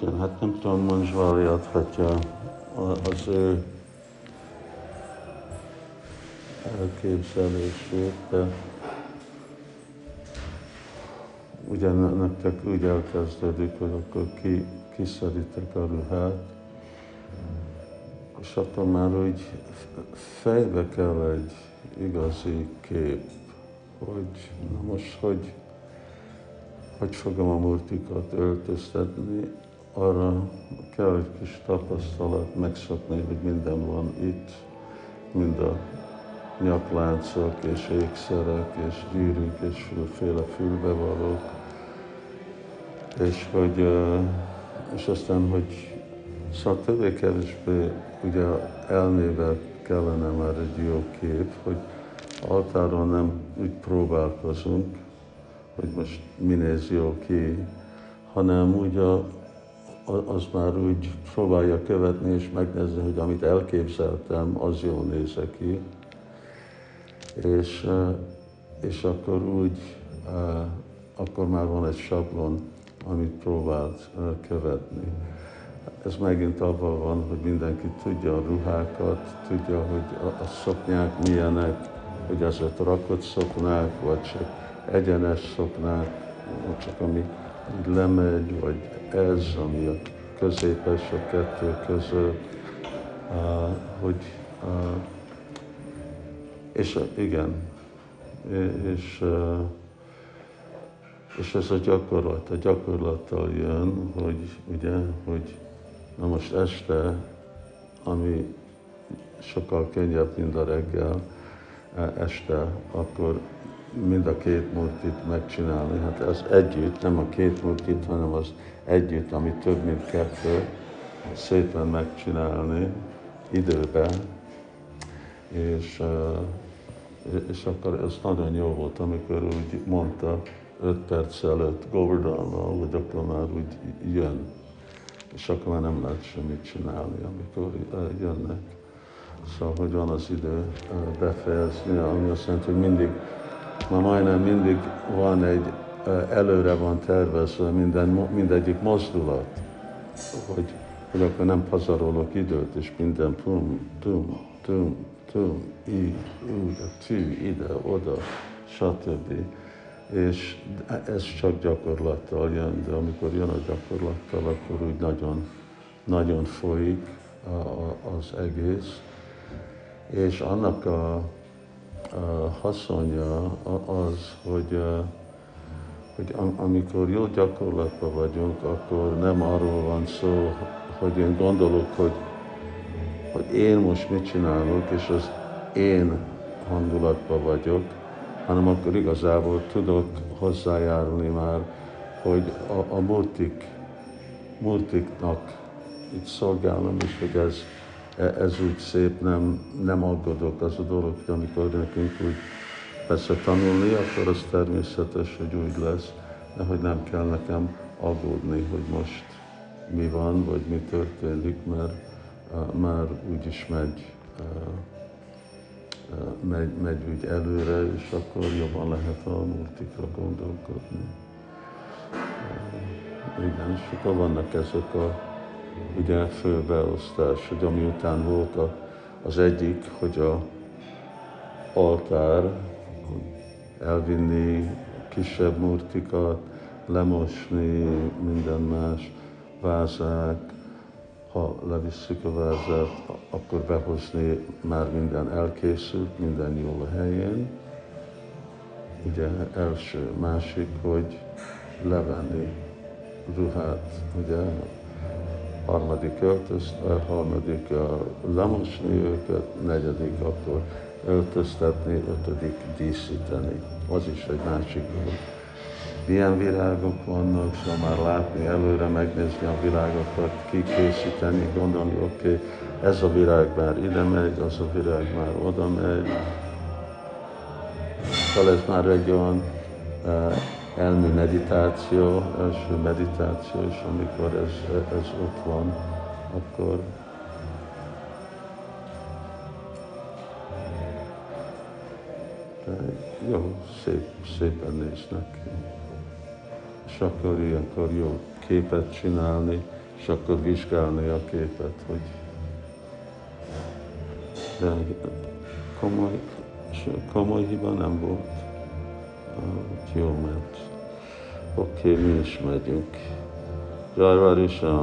igen, hát nem tudom, Monzsvali adhatja az ő elképzelését, de ugye nektek úgy elkezdődik, hogy akkor ki, kiszeditek a ruhát, és akkor már úgy fejbe kell egy igazi kép, hogy na most, hogy hogy fogom a multikat öltöztetni, arra kell egy kis tapasztalat, megszokni, hogy minden van itt, mind a nyakláncok, és ékszerek, és gyűrűk, és féle fülbevalók, és hogy, és aztán, hogy szóval többé-kevésbé ugye elmével kellene már egy jó kép, hogy altáron nem úgy próbálkozunk, hogy most mi néz jó ki, hanem úgy a, az már úgy próbálja követni és megnézni, hogy amit elképzeltem, az jól néz ki. És, és akkor úgy, akkor már van egy sablon, amit próbált követni. Ez megint abban van, hogy mindenki tudja a ruhákat, tudja, hogy a, a szoknyák milyenek, hogy ezek rakott szoknák, vagy csak egyenes szoknák, csak ami így lemegy, vagy ez, ami a középes a kettő között, uh, hogy uh, és igen, és, uh, és ez a gyakorlat, a gyakorlattal jön, hogy ugye, hogy na most este, ami sokkal könnyebb, mint a reggel, este, akkor mind a két multit megcsinálni. Hát ez együtt, nem a két multit, hanem az együtt, ami több, mint kettő, szépen megcsinálni időben, és, és akkor ez nagyon jó volt, amikor úgy mondta öt perc előtt Govardhana, hogy akkor már úgy jön, és akkor már nem lehet semmit csinálni, amikor jönnek. Szóval, hogy van az idő befejezni, ami azt jelenti, hogy mindig ma majdnem mindig van egy, előre van tervezve minden, mindegyik mozdulat, hogy, hogy akkor nem pazarolok időt, és minden pum, tum, tum, tum, így, úgy, tű, ide, oda, stb. És ez csak gyakorlattal jön, de amikor jön a gyakorlattal, akkor úgy nagyon, nagyon folyik az egész. És annak a haszonja az, hogy, hogy amikor jó gyakorlatban vagyunk, akkor nem arról van szó, hogy én gondolok, hogy, hogy én most mit csinálok, és az én hangulatban vagyok, hanem akkor igazából tudok hozzájárulni már, hogy a, a multik, multiknak itt szolgálom, és hogy ez, ez úgy szép, nem, nem aggódok az a dolog, amikor nekünk úgy persze tanulni, akkor az természetes, hogy úgy lesz, de hogy nem kell nekem aggódni, hogy most mi van, vagy mi történik, mert uh, már úgyis megy, uh, uh, megy, megy úgy előre, és akkor jobban lehet a multikra gondolkodni. Uh, igen, és akkor vannak ezek a ugye főbeosztás, hogy ami után volt a, az egyik, hogy a altár elvinni kisebb murtikat, lemosni, minden más, vázák, ha levisszük a vázát, akkor behozni már minden elkészült, minden jól a helyén. Ugye első, másik, hogy levenni ruhát, ugye harmadik öltözt, harmadik lemosni őket, negyedik akkor öltöztetni, ötödik díszíteni. Az is egy másik dolog. Milyen virágok vannak, szóval már látni, előre megnézni a virágokat, kikészíteni, gondolni, oké, okay, ez a virág már ide megy, az a virág már oda megy. Szóval ez már egy olyan elmű meditáció, első meditáció, és amikor ez, ez ott van, akkor jó, szép, szépen néznek ki. És akkor ilyenkor jó képet csinálni, és akkor vizsgálni a képet, hogy de komoly, komoly hiba nem volt. Jó ment. Oké, okay, mi is megyünk. Jai Varishan.